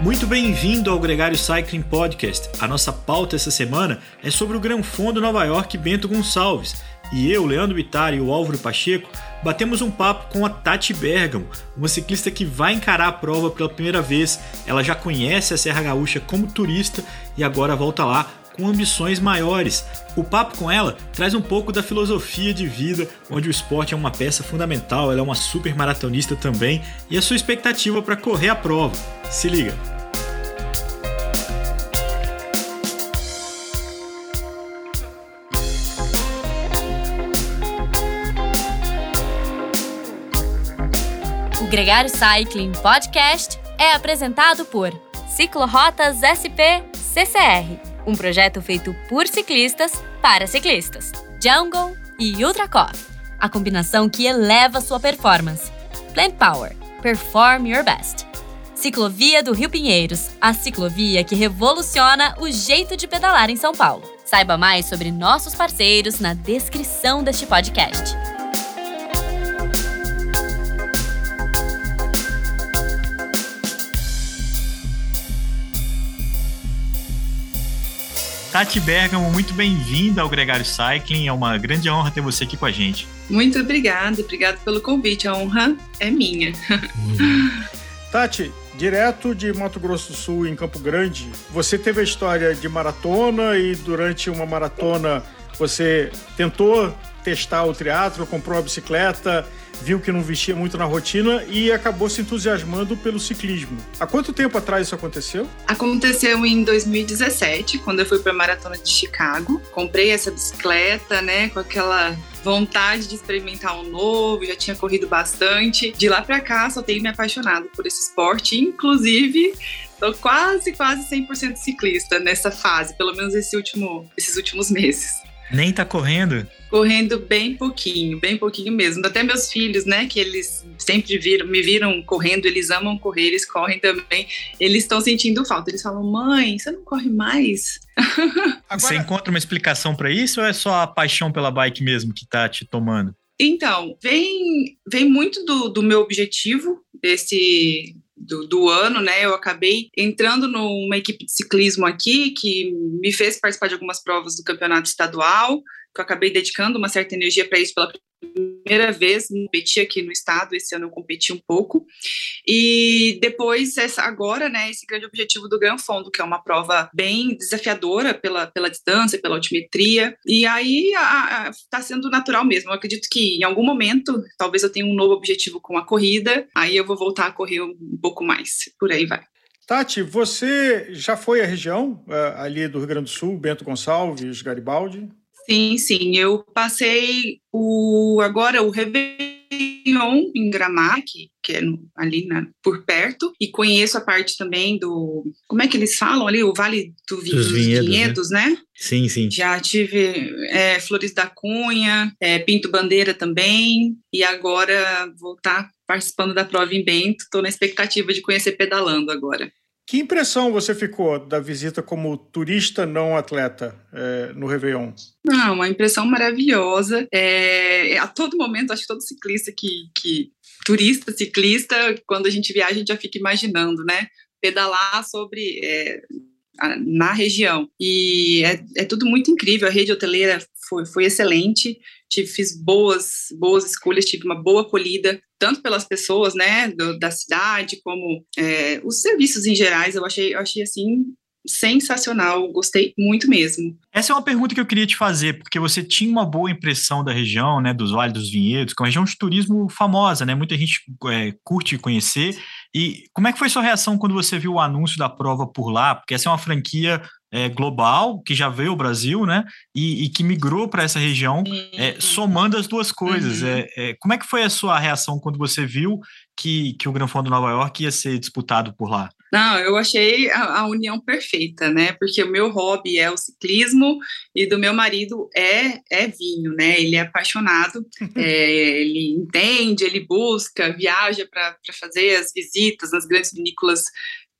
Muito bem-vindo ao Gregário Cycling Podcast. A nossa pauta essa semana é sobre o Gran Fondo Nova York Bento Gonçalves. E eu, Leandro Bittar e o Álvaro Pacheco batemos um papo com a Tati Bergamo, uma ciclista que vai encarar a prova pela primeira vez. Ela já conhece a Serra Gaúcha como turista e agora volta lá com ambições maiores. O papo com ela traz um pouco da filosofia de vida, onde o esporte é uma peça fundamental, ela é uma super maratonista também, e a sua expectativa para correr a prova. Se liga! O Gregário Cycling Podcast é apresentado por Ciclorotas SP CCR um projeto feito por ciclistas para ciclistas. Jungle e Ultracoff, a combinação que eleva sua performance. Plant Power, perform your best. Ciclovia do Rio Pinheiros, a ciclovia que revoluciona o jeito de pedalar em São Paulo. Saiba mais sobre nossos parceiros na descrição deste podcast. Tati Bergamo, muito bem-vinda ao Gregário Cycling. É uma grande honra ter você aqui com a gente. Muito obrigada, obrigado pelo convite. A honra é minha. Tati, direto de Mato Grosso do Sul, em Campo Grande, você teve a história de maratona e durante uma maratona você tentou testar o triatlo, comprou uma bicicleta, viu que não vestia muito na rotina e acabou se entusiasmando pelo ciclismo. Há quanto tempo atrás isso aconteceu? Aconteceu em 2017, quando eu fui para a maratona de Chicago. Comprei essa bicicleta, né, com aquela vontade de experimentar um novo, já tinha corrido bastante. De lá para cá, só tenho me apaixonado por esse esporte, inclusive Tô quase, quase 100% ciclista nessa fase, pelo menos esse último, esses últimos meses. Nem tá correndo? Correndo bem pouquinho, bem pouquinho mesmo. Até meus filhos, né, que eles sempre viram, me viram correndo, eles amam correr, eles correm também. Eles estão sentindo falta. Eles falam: "Mãe, você não corre mais?" Agora... Você encontra uma explicação para isso ou é só a paixão pela bike mesmo que tá te tomando? Então, vem, vem muito do, do meu objetivo desse do, do, ano, né? Eu acabei entrando numa equipe de ciclismo aqui que me fez participar de algumas provas do campeonato estadual, eu acabei dedicando uma certa energia para isso pela primeira vez, competi aqui no estado, esse ano eu competi um pouco, e depois, essa, agora, né, esse grande objetivo do Gran Fondo, que é uma prova bem desafiadora pela, pela distância, pela altimetria, e aí está sendo natural mesmo, eu acredito que em algum momento, talvez eu tenha um novo objetivo com a corrida, aí eu vou voltar a correr um pouco mais, por aí vai. Tati, você já foi à região uh, ali do Rio Grande do Sul, Bento Gonçalves, Garibaldi? Sim, sim. Eu passei o agora o Réveillon em Gramac, que é no, ali na, por perto, e conheço a parte também do. Como é que eles falam ali? O Vale do Vinho, dos Vinhedos, Vinhedos né? né? Sim, sim. Já tive é, Flores da Cunha, é, Pinto Bandeira também, e agora vou estar participando da prova em Bento. Estou na expectativa de conhecer pedalando agora. Que impressão você ficou da visita como turista não atleta é, no Réveillon? Não, uma impressão maravilhosa. É, a todo momento, acho que todo ciclista que, que. turista, ciclista, quando a gente viaja, a gente já fica imaginando, né? Pedalar sobre. É, na região. E é, é, tudo muito incrível. A rede hoteleira foi, foi excelente. Tive, fiz boas, boas escolhas, tive uma boa acolhida, tanto pelas pessoas, né, do, da cidade, como é, os serviços em gerais. Eu achei, eu achei assim sensacional, gostei muito mesmo. Essa é uma pergunta que eu queria te fazer, porque você tinha uma boa impressão da região, né, dos Vales dos Vinhedos, que é uma região de turismo famosa, né, muita gente é, curte conhecer. E como é que foi sua reação quando você viu o anúncio da prova por lá? Porque essa é uma franquia é, global, que já veio ao Brasil, né? E, e que migrou para essa região, é, somando as duas coisas. Uhum. É, é, como é que foi a sua reação quando você viu que, que o Gran Fondo Nova York ia ser disputado por lá? Não, eu achei a, a, união perfeita, né? Porque o meu hobby é o ciclismo e do meu marido é, é vinho, né? Ele é apaixonado, é, ele entende, ele busca, viaja para fazer as visitas nas grandes vinícolas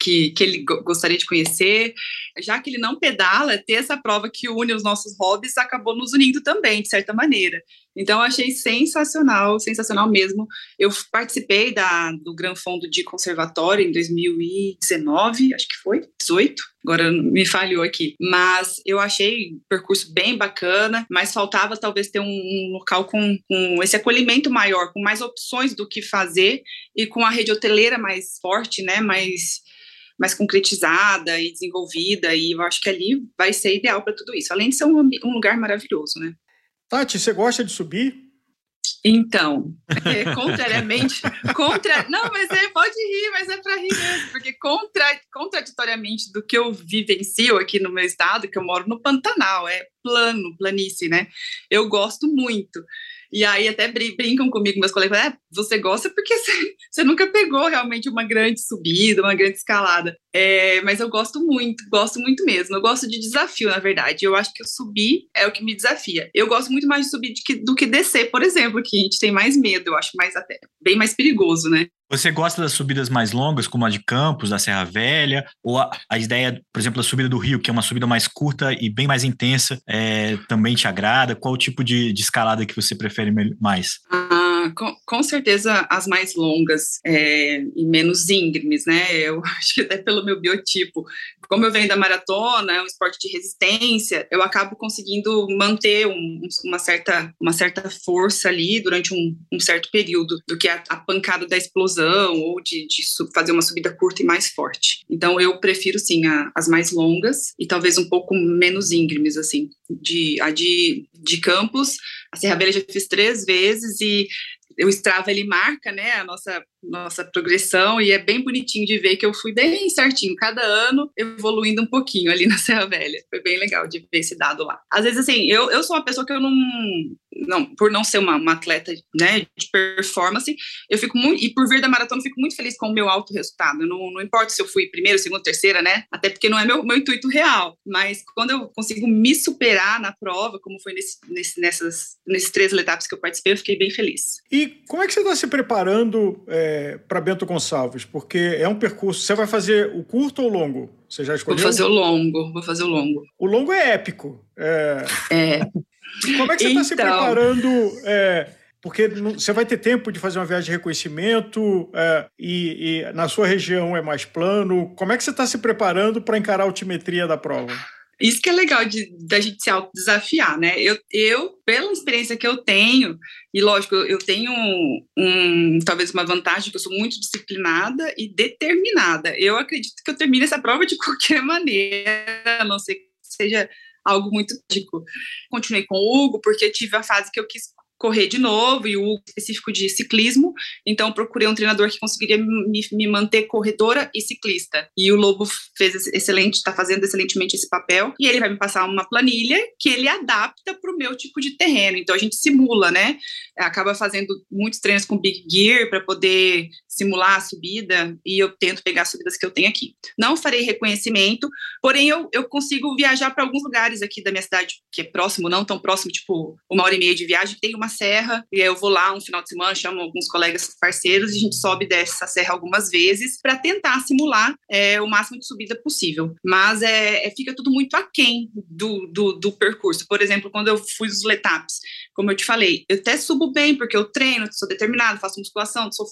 que, que ele gostaria de conhecer. Já que ele não pedala, ter essa prova que une os nossos hobbies acabou nos unindo também, de certa maneira. Então, eu achei sensacional, sensacional mesmo. Eu participei da, do Gran Fundo de Conservatório em 2019, acho que foi, 18, agora me falhou aqui. Mas eu achei o percurso bem bacana, mas faltava talvez ter um, um local com, com, esse acolhimento maior, com mais opções do que fazer e com a rede hoteleira mais forte, né? Mais mais concretizada e desenvolvida, e eu acho que ali vai ser ideal para tudo isso, além de ser um, um lugar maravilhoso, né? Tati, você gosta de subir? Então, é, contrariamente, contra, não, mas é, pode rir, mas é para rir mesmo, porque contra, contraditoriamente do que eu vivencio aqui no meu estado, que eu moro no Pantanal, é plano, planície, né? Eu gosto muito. E aí até brincam comigo, meus colegas, é, você gosta porque você, você, nunca pegou realmente uma grande subida, uma grande escalada. É, mas eu gosto muito, gosto muito mesmo. Eu gosto de desafio, na verdade. Eu acho que subir é o que me desafia. Eu gosto muito mais de subir do que, do que descer, por exemplo, que a gente tem mais medo, eu acho mais até bem mais perigoso, né? Você gosta das subidas mais longas, como a de Campos, da Serra Velha, ou a, a ideia, por exemplo, da subida do Rio, que é uma subida mais curta e bem mais intensa, é, também te agrada? Qual o tipo de, de escalada que você prefere mais? Ah, com, com, certeza as mais longas é, e menos íngremes, né? Eu acho que até pelo meu biotipo. Como eu venho da maratona, é um esporte de resistência, eu acabo conseguindo manter um, uma, certa, uma certa força ali durante um, um certo período, do que a, a pancada da explosão ou de, de, fazer uma subida curta e mais forte. Então eu prefiro sim a, as mais longas e talvez um pouco menos íngremes assim. De a de, de Campos, a Serra Velha já fiz três vezes e o Strava ele marca, né, a nossa nossa progressão e é bem bonitinho de ver que eu fui bem certinho, cada ano evoluindo um pouquinho ali na Serra Velha. Foi bem legal de ver esse dado lá. Às vezes, assim, eu, eu sou uma pessoa que eu não. não por não ser uma, uma atleta né, de performance, eu fico muito. E por vir da maratona, eu fico muito feliz com o meu alto resultado. Não, não importa se eu fui primeiro, segundo, terceira, né? Até porque não é meu, meu intuito real. Mas quando eu consigo me superar na prova, como foi nesse, nesse, nessas, nesses três etapas que eu participei, eu fiquei bem feliz. E como é que você está se preparando? É para Bento Gonçalves? Porque é um percurso. Você vai fazer o curto ou o longo? Você já escolheu? Vou fazer o longo, vou fazer o longo. O longo é épico. É. é. Como é que você está então... se preparando? É, porque você vai ter tempo de fazer uma viagem de reconhecimento é, e, e, na sua região é mais plano. Como é que você está se preparando para encarar a altimetria da prova? Isso que é legal de, da gente se autodesafiar, né? Eu, eu, pela experiência que eu tenho, e lógico, eu tenho um, um, talvez uma vantagem, que eu sou muito disciplinada e determinada. Eu acredito que eu termine essa prova de qualquer maneira, a não ser que seja algo muito trágico. Continuei com o Hugo, porque tive a fase que eu quis correr de novo e o específico de ciclismo. Então procurei um treinador que conseguiria me, me, manter corredora e ciclista. E o Lobo fez excelente, está fazendo excelentemente esse papel. E ele vai me passar uma planilha que ele adapta para o meu tipo de terreno. Então a gente simula, né? Acaba fazendo muitos treinos com Big Gear para poder simular a subida e eu tento pegar as subidas que eu tenho aqui. Não farei reconhecimento, porém eu, eu consigo viajar para alguns lugares aqui da minha cidade que é próximo, não tão próximo, tipo uma hora e meia de viagem, tem uma serra, e aí eu vou lá um final de semana, chamo alguns colegas parceiros, e a gente sobe e desce essa serra algumas vezes para tentar simular é, o máximo de subida possível. Mas é, é, fica tudo muito aquém do, do, do percurso. Por exemplo, quando eu fui os letapes, como eu te falei, eu até subo bem, porque eu treino, sou determinado, faço musculação, sou,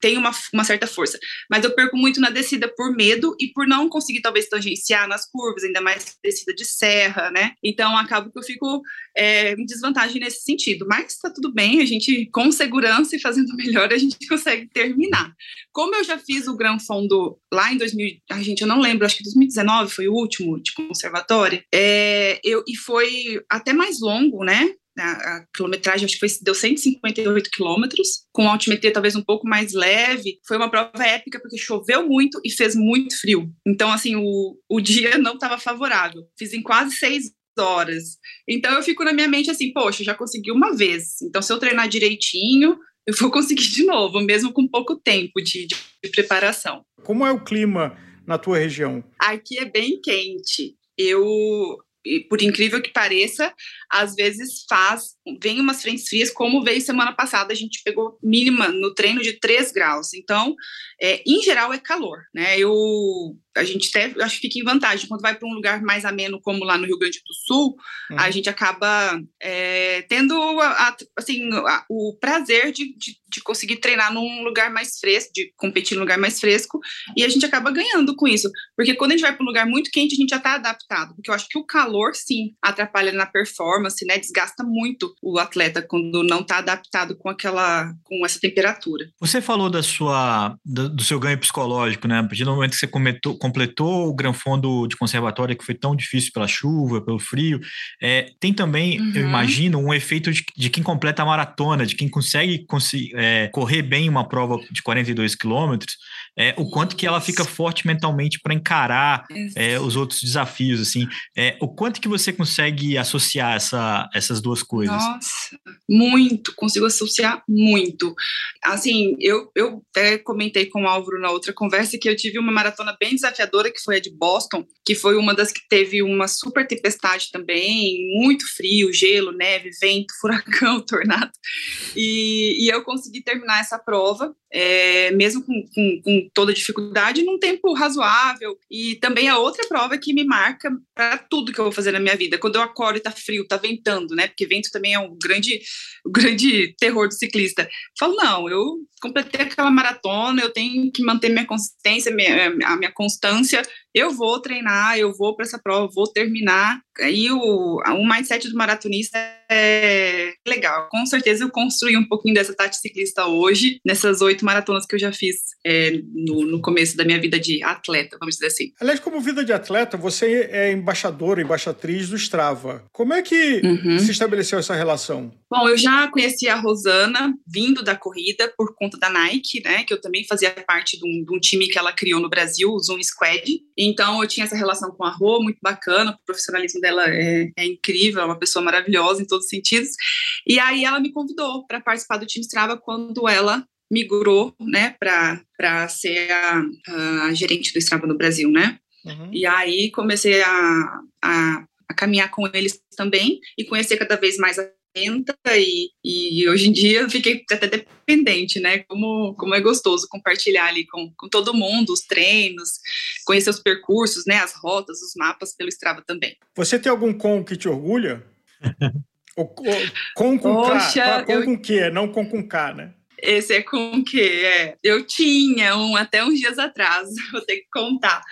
tenho uma, uma certa força. Mas eu perco muito na descida por medo e por não conseguir, talvez, tangenciar nas curvas, ainda mais descida de serra, né? Então, acabo que eu fico é, em desvantagem nesse sentido. Mas tá tudo bem, a gente, com segurança e fazendo melhor, a gente consegue terminar. Como eu já fiz o Gran Fondo lá em 2000, a gente, eu não lembro, acho que 2019 foi o último de conservatório, é, eu, e foi até mais longo, né? A, a, quilometragem acho que foi, deu 158 quilômetros, com altimetria talvez um pouco mais leve. Foi uma prova épica porque choveu muito e fez muito frio. Então, assim, o, o dia não estava favorável. Fiz em quase seis horas. Então eu fico na minha mente assim, poxa, já consegui uma vez. Então se eu treinar direitinho, eu vou conseguir de novo, mesmo com pouco tempo de, de, de preparação. Como é o clima na tua região? Aqui é bem quente. Eu por incrível que pareça, às vezes faz, vem umas frentes frias, como veio semana passada, a gente pegou mínima no treino de 3 graus. Então, é, em geral, é calor, né? Eu a gente até acho que fica em vantagem. Quando vai para um lugar mais ameno, como lá no Rio Grande do Sul, uhum. a gente acaba é, tendo a, a, assim, a, o prazer de, de, de, conseguir treinar num lugar mais fresco, de competir num lugar mais fresco, e a gente acaba ganhando com isso. Porque quando a gente vai para um lugar muito quente, a gente já está adaptado. Porque eu acho que o calor, sim, atrapalha na performance, né? Desgasta muito o atleta quando não está adaptado com aquela, com essa temperatura. Você falou da sua, do, do seu ganho psicológico, né? A partir do momento que você cometou, completou o Gran Fundo de conservatória, que foi tão difícil pela chuva, pelo frio, é, tem também, uhum. eu imagino, um efeito de, de, quem completa a maratona, de quem consegue é, correr bem uma prova de 42 quilômetros, é, o quanto que ela fica forte mentalmente para encarar é, os outros desafios, assim. É, o quanto que você consegue associar essa, essas duas coisas? Nossa, muito, consigo associar muito. Assim, eu, eu até comentei com o Álvaro na outra conversa que eu tive uma maratona bem desafiadora, que foi a de Boston, que foi uma das que teve uma super tempestade também, muito frio, gelo, neve, vento, furacão, tornado. E, e eu consegui terminar essa prova, é, mesmo com, com, com, toda dificuldade, num tempo razoável. E também a outra prova que me marca para tudo que eu vou fazer na minha vida. Quando eu acordo e tá frio, tá ventando, né? Porque vento também é um grande, um grande terror do ciclista. Eu falo, não, eu completei aquela maratona, eu tenho que manter minha consistência, minha, a minha constância eu vou treinar, eu vou para essa prova, vou terminar. Aí o, o mindset do maratonista é legal. Com certeza eu construí um pouquinho dessa tática ciclista hoje, nessas oito maratonas que eu já fiz é, no, no, começo da minha vida de atleta, vamos dizer assim. Aliás, como vida de atleta, você é embaixadora, embaixatriz do Strava. Como é que uhum. se estabeleceu essa relação? Bom, eu já conheci a Rosana vindo da corrida por conta da Nike, né? Que eu também fazia parte de um, de um time que ela criou no Brasil, o Zoom Squad. Então, eu tinha essa relação com a Rô, muito bacana, o profissionalismo dela é, é incrível, é uma pessoa maravilhosa em todos os sentidos. E aí ela me convidou para participar do time Strava quando ela migrou, né, para ser a, a, gerente do Strava no Brasil, né? Uhum. E aí comecei a, a, a caminhar com eles também e conhecer cada vez mais a e, e hoje em dia fiquei até dependente, né? Como, como é gostoso compartilhar ali com, com todo mundo os treinos, conhecer os percursos, né? As rotas, os mapas pelo Strava também. Você tem algum com que te orgulha? o, o, com com Poxa, K, com, eu... com Q, não com com K, né? Esse é com que é. Eu tinha um até uns dias atrás, vou ter que contar.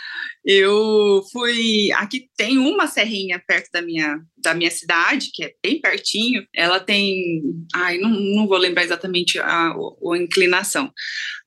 Eu fui. Aqui tem uma serrinha perto da minha, da minha cidade, que é bem pertinho. Ela tem. Ai, não, não vou lembrar exatamente a, a, a inclinação.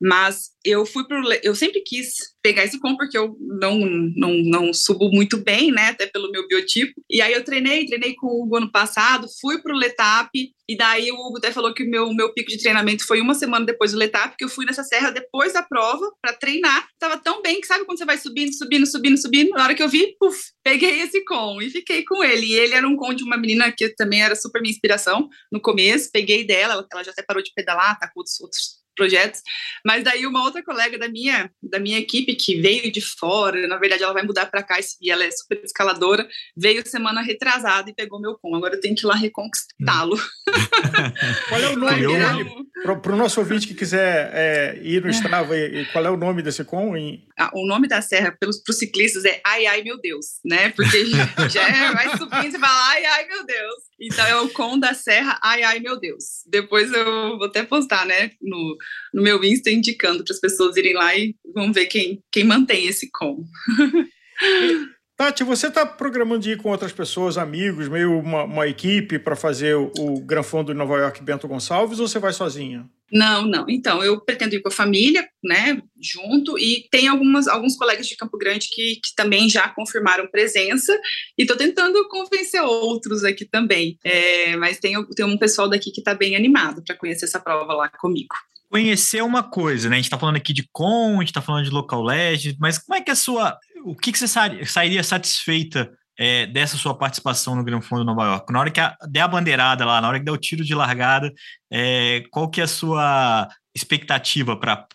Mas eu fui pro. Eu sempre quis pegar esse com porque eu não, não, não subo muito bem, né? Até pelo meu biotipo. E aí eu treinei, treinei com o Hugo ano passado, fui pro Letap, e daí o Hugo até falou que o meu, meu pico de treinamento foi uma semana depois do Letap, que eu fui nessa serra depois da prova para treinar. Tava tão bem que sabe quando você vai subindo, subindo, subindo, subindo. Na hora que eu vi, puf, peguei esse com e fiquei com ele. E ele era um com de uma menina que também era super minha inspiração no começo. Peguei dela, ela já até parou de pedalar, tá com outros, outros projetos. Mas daí uma outra colega da minha da minha equipe que veio de fora, na verdade ela vai mudar para cá e ela é super escaladora, veio semana retrasada e pegou meu com. Agora eu tenho que ir lá reconquistá-lo. qual é o nome dele? Para o nosso ouvinte que quiser é, ir no Strava, e, qual é o nome desse com? Em... Ah, o nome da serra para os ciclistas é Ai Ai Meu Deus, né? Porque já, já é, vai subindo e fala Ai Ai Meu Deus. Então é o com da serra Ai Ai Meu Deus. Depois eu vou até postar, né? No, no meu Insta indicando para as pessoas irem lá e vão ver quem, quem mantém esse com. Tati, você está programando de ir com outras pessoas, amigos, meio uma, uma equipe para fazer o, o Gran Fundo de Nova York Bento Gonçalves ou você vai sozinha? Não, não. Então, eu pretendo ir com a família, né, junto, e tem algumas, alguns colegas de Campo Grande que, que também já confirmaram presença, e estou tentando convencer outros aqui também. É, mas tem, tem um pessoal daqui que está bem animado para conhecer essa prova lá comigo conhecer uma coisa, né? A gente está falando aqui de com, a gente está falando de local legend, mas como é que a sua. O que, que você sairia satisfeita é, dessa sua participação no Gran Fundo Nova York? Na hora que a, der a bandeirada lá, na hora que der o tiro de largada, é, qual que é a sua expectativa para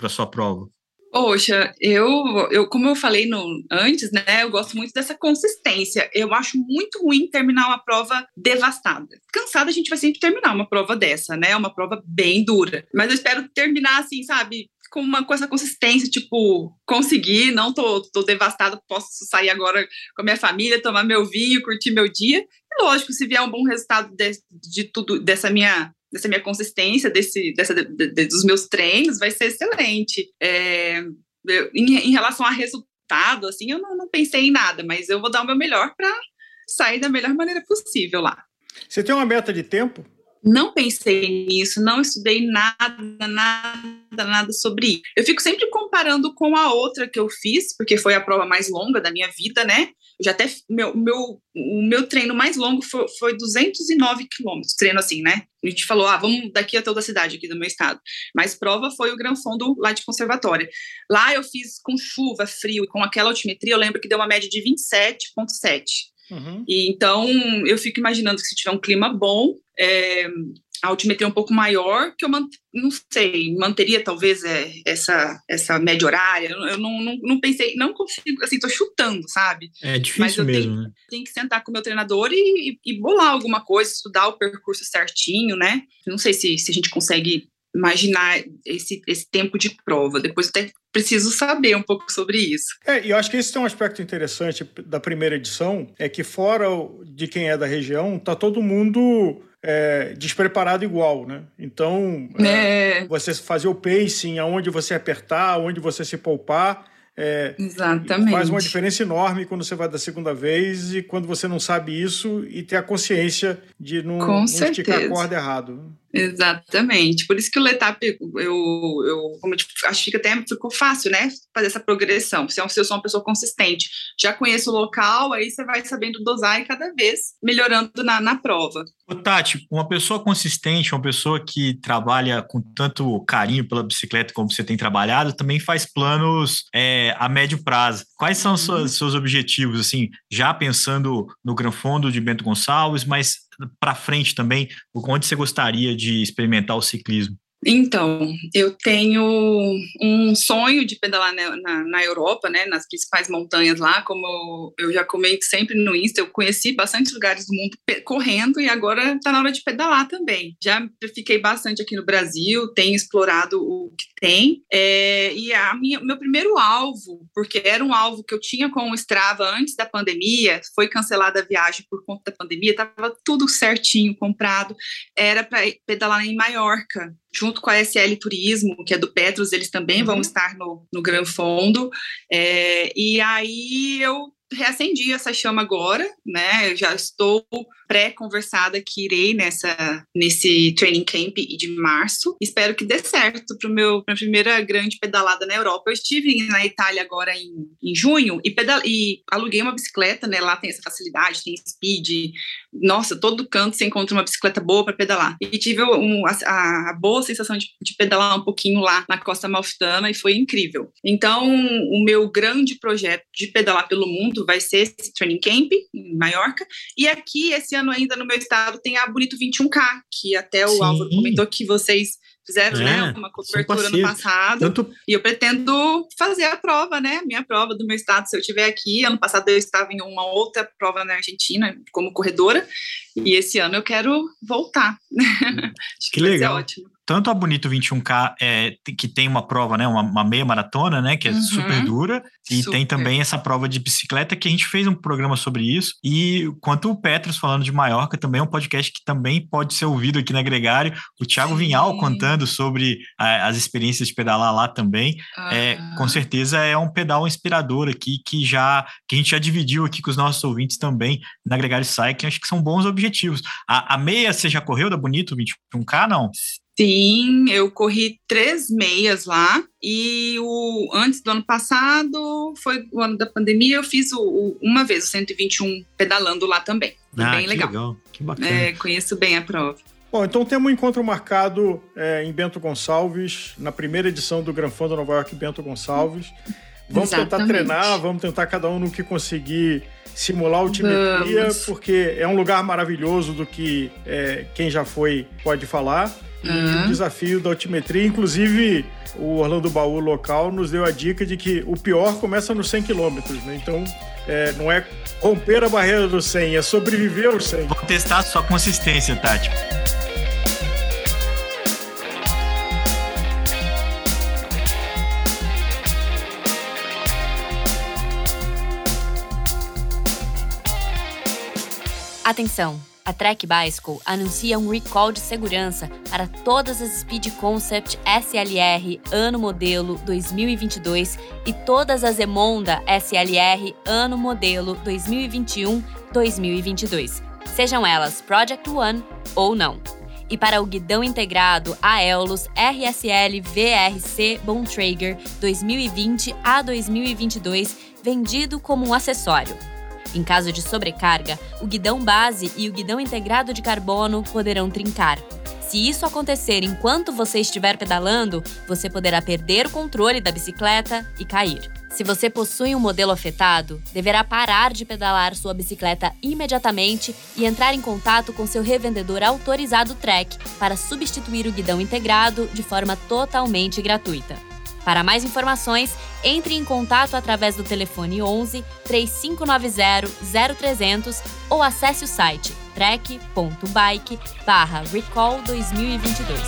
a sua prova? Poxa, eu, eu como eu falei no, antes, né, eu gosto muito dessa consistência. Eu acho muito ruim terminar uma prova devastada. Cansada a gente vai sempre terminar uma prova dessa, né? Uma prova bem dura. Mas eu espero terminar assim, sabe? com, uma, com essa consistência, tipo, consegui, não tô, tô devastada, posso sair agora com a minha família, tomar meu vinho, curtir meu dia. E lógico, se vier um bom resultado de, de tudo, dessa minha dessa minha consistência, desse, dessa, de, de, dos meus treinos, vai ser excelente. É, eu, em, em, relação a resultado, assim, eu não, não pensei em nada, mas eu vou dar o meu melhor para sair da melhor maneira possível lá. Você tem uma meta de tempo? Não pensei nisso, não estudei nada, nada, nada sobre isso. Eu fico sempre comparando com a outra que eu fiz, porque foi a prova mais longa da minha vida, né? Eu já até meu, meu, o meu treino mais longo foi, foi 209 quilômetros, treino assim, né? A gente falou, ah, vamos daqui até outra cidade aqui do meu estado. Mas prova foi o Gran Fundo lá de Conservatória. Lá eu fiz com chuva, frio com aquela altimetria, eu lembro que deu uma média de 27,7. Uhum. E então eu fico imaginando que se tiver um clima bom, é, a altimetria um pouco maior, que eu não sei, manteria talvez é, essa, essa média horária. Eu não, não, não pensei, não consigo, assim, tô chutando, sabe? É difícil Mas eu mesmo, tenho, né? tenho que sentar com o meu treinador e, e, bolar alguma coisa, estudar o percurso certinho, né? Não sei se, se a gente consegue imaginar esse, esse tempo de prova. Depois até preciso saber um pouco sobre isso. É, e eu acho que esse é um aspecto interessante da primeira edição, é que fora de quem é da região, tá todo mundo é, despreparado igual, né? Então, é. É, você fazer o pacing, aonde você apertar, aonde você se poupar, é, Exatamente. Faz uma diferença enorme quando você vai da segunda vez e quando você não sabe isso e ter a consciência de não, não esticar a corda errado. Exatamente. Por isso que o Letap, eu, eu, como eu acho que até ficou fácil, né? Fazer essa progressão. Se eu sou uma pessoa consistente, já conheço o local, aí você vai sabendo dosar e cada vez melhorando na, na prova. Ô, Tati, uma pessoa consistente, uma pessoa que trabalha com tanto carinho pela bicicleta como você tem trabalhado, também faz planos é, a médio prazo. Quais são os uhum. seus objetivos, assim, já pensando no Gran Fondo de Bento Gonçalves, mas para frente também, onde você gostaria de experimentar o ciclismo? Então, eu tenho um sonho de pedalar na, na, na, Europa, né, nas principais montanhas lá, como eu já comento sempre no Insta, eu conheci bastante lugares do mundo correndo e agora está na hora de pedalar também. Já fiquei bastante aqui no Brasil, tenho explorado o que tem, é, e a minha, meu primeiro alvo, porque era um alvo que eu tinha com o Strava antes da pandemia, foi cancelada a viagem por conta da pandemia, estava tudo certinho, comprado, era para pedalar em Maiorca, junto com a SL Turismo, que é do Petros, eles também uhum. vão estar no, no Gran Fondo. É, e aí eu reacendi essa chama agora, né? Eu já estou pré-conversada que irei nessa nesse training camp de março. Espero que dê certo para minha primeira grande pedalada na Europa. Eu estive na Itália agora em, em junho e, pedal, e aluguei uma bicicleta, né? Lá tem essa facilidade, tem speed. Nossa, todo canto você encontra uma bicicleta boa para pedalar. E tive um, a, a, boa sensação de, de, pedalar um pouquinho lá na Costa Malfitana e foi incrível. Então, o meu grande projeto de pedalar pelo mundo vai ser esse training camp em Maiorca. E aqui esse ano ainda no meu estado tem a Bonito 21K, que até o Sim. Álvaro comentou que vocês fizeram né, é, né, uma cobertura no passado. Tanto... E eu pretendo fazer a prova, né? Minha prova do meu estado, se eu estiver aqui. Ano passado eu estava em uma outra prova na Argentina como corredora. E esse ano eu quero voltar. Acho que, que legal. ótimo tanto a Bonito 21K, é, que tem uma prova, né, uma, uma meia maratona, né, que é uhum, super dura, e super. tem também essa prova de bicicleta, que a gente fez um programa sobre isso, e quanto o Petros falando de Maiorca, também é um podcast que também pode ser ouvido aqui na Gregário, o Thiago Sim. Vinhal contando sobre a, as experiências de pedalar lá também, uhum. é, com certeza é um pedal inspirador aqui, que já, que a gente já dividiu aqui com os nossos ouvintes também, na Gregário Cycling, acho que são bons objetivos. A, a meia, você já correu da Bonito 21K, não? Sim, eu corri três meias lá e o antes do ano passado foi o ano da pandemia. Eu fiz o, o uma vez o 121 pedalando lá também. Foi ah, bem que legal. legal. Que bacana. É, conheço bem a prova. Bom, então temos um encontro marcado é, em Bento Gonçalves, na primeira edição do Gran Fundo Nova York Bento Gonçalves. Vamos Exatamente. tentar treinar, vamos tentar cada um no que conseguir simular altimetria, vamos. porque é um lugar maravilhoso do que é, quem já foi pode falar uhum. o desafio da altimetria. Inclusive, o Orlando Baú local nos deu a dica de que o pior começa nos 100 quilômetros, né? Então, é, não é romper a barreira do 100, é sobreviver aos 100. Vou testar a sua consistência, Tati. Atenção! A Trek Bicycle anuncia um recall de segurança para todas as Speed Concept SLR ano modelo 2022 e todas as Emonda SLR ano modelo 2021-2022, sejam elas Project One ou não. E para o guidão integrado Aeolus RSL VRC Bontrager 2020 a 2022, vendido como um acessório. Em caso de sobrecarga, o guidão base e o guidão integrado de carbono poderão trincar. Se isso acontecer enquanto você estiver pedalando, você poderá perder o controle da bicicleta e cair. Se você possui um modelo afetado, deverá parar de pedalar sua bicicleta imediatamente e entrar em contato com seu revendedor autorizado Trek para substituir o guidão integrado de forma totalmente gratuita. Para mais informações, entre em contato através do telefone 11 3590 0300 ou acesse o site trek.bike recall 2022.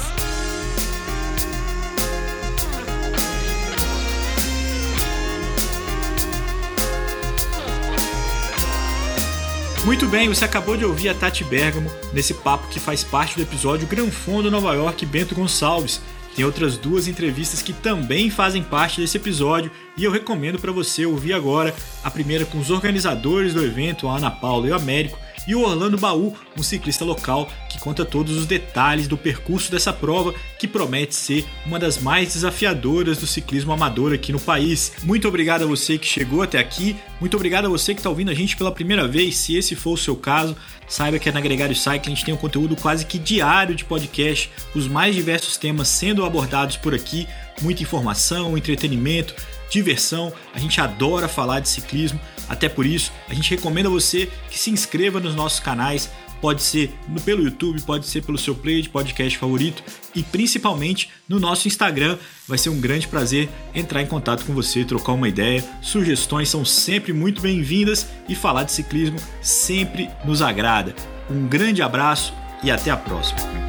Muito bem, você acabou de ouvir a Tati Bergamo nesse papo que faz parte do episódio Gran Fundo Nova York Bento Gonçalves, tem outras duas entrevistas que também fazem parte desse episódio e eu recomendo para você ouvir agora. A primeira com os organizadores do evento, a Ana Paula e o Américo, e o Orlando Baú, um ciclista local que conta todos os detalhes do percurso dessa prova, que promete ser uma das mais desafiadoras do ciclismo amador aqui no país. Muito obrigado a você que chegou até aqui, muito obrigado a você que está ouvindo a gente pela primeira vez, se esse for o seu caso. Saiba que na Gregário Cycling a gente tem um conteúdo quase que diário de podcast, os mais diversos temas sendo abordados por aqui, muita informação, entretenimento, diversão. A gente adora falar de ciclismo. Até por isso, a gente recomenda você que se inscreva nos nossos canais, pode ser pelo YouTube, pode ser pelo seu play de podcast favorito e principalmente no nosso Instagram. Vai ser um grande prazer entrar em contato com você, trocar uma ideia. Sugestões são sempre muito bem-vindas e falar de ciclismo sempre nos agrada. Um grande abraço e até a próxima.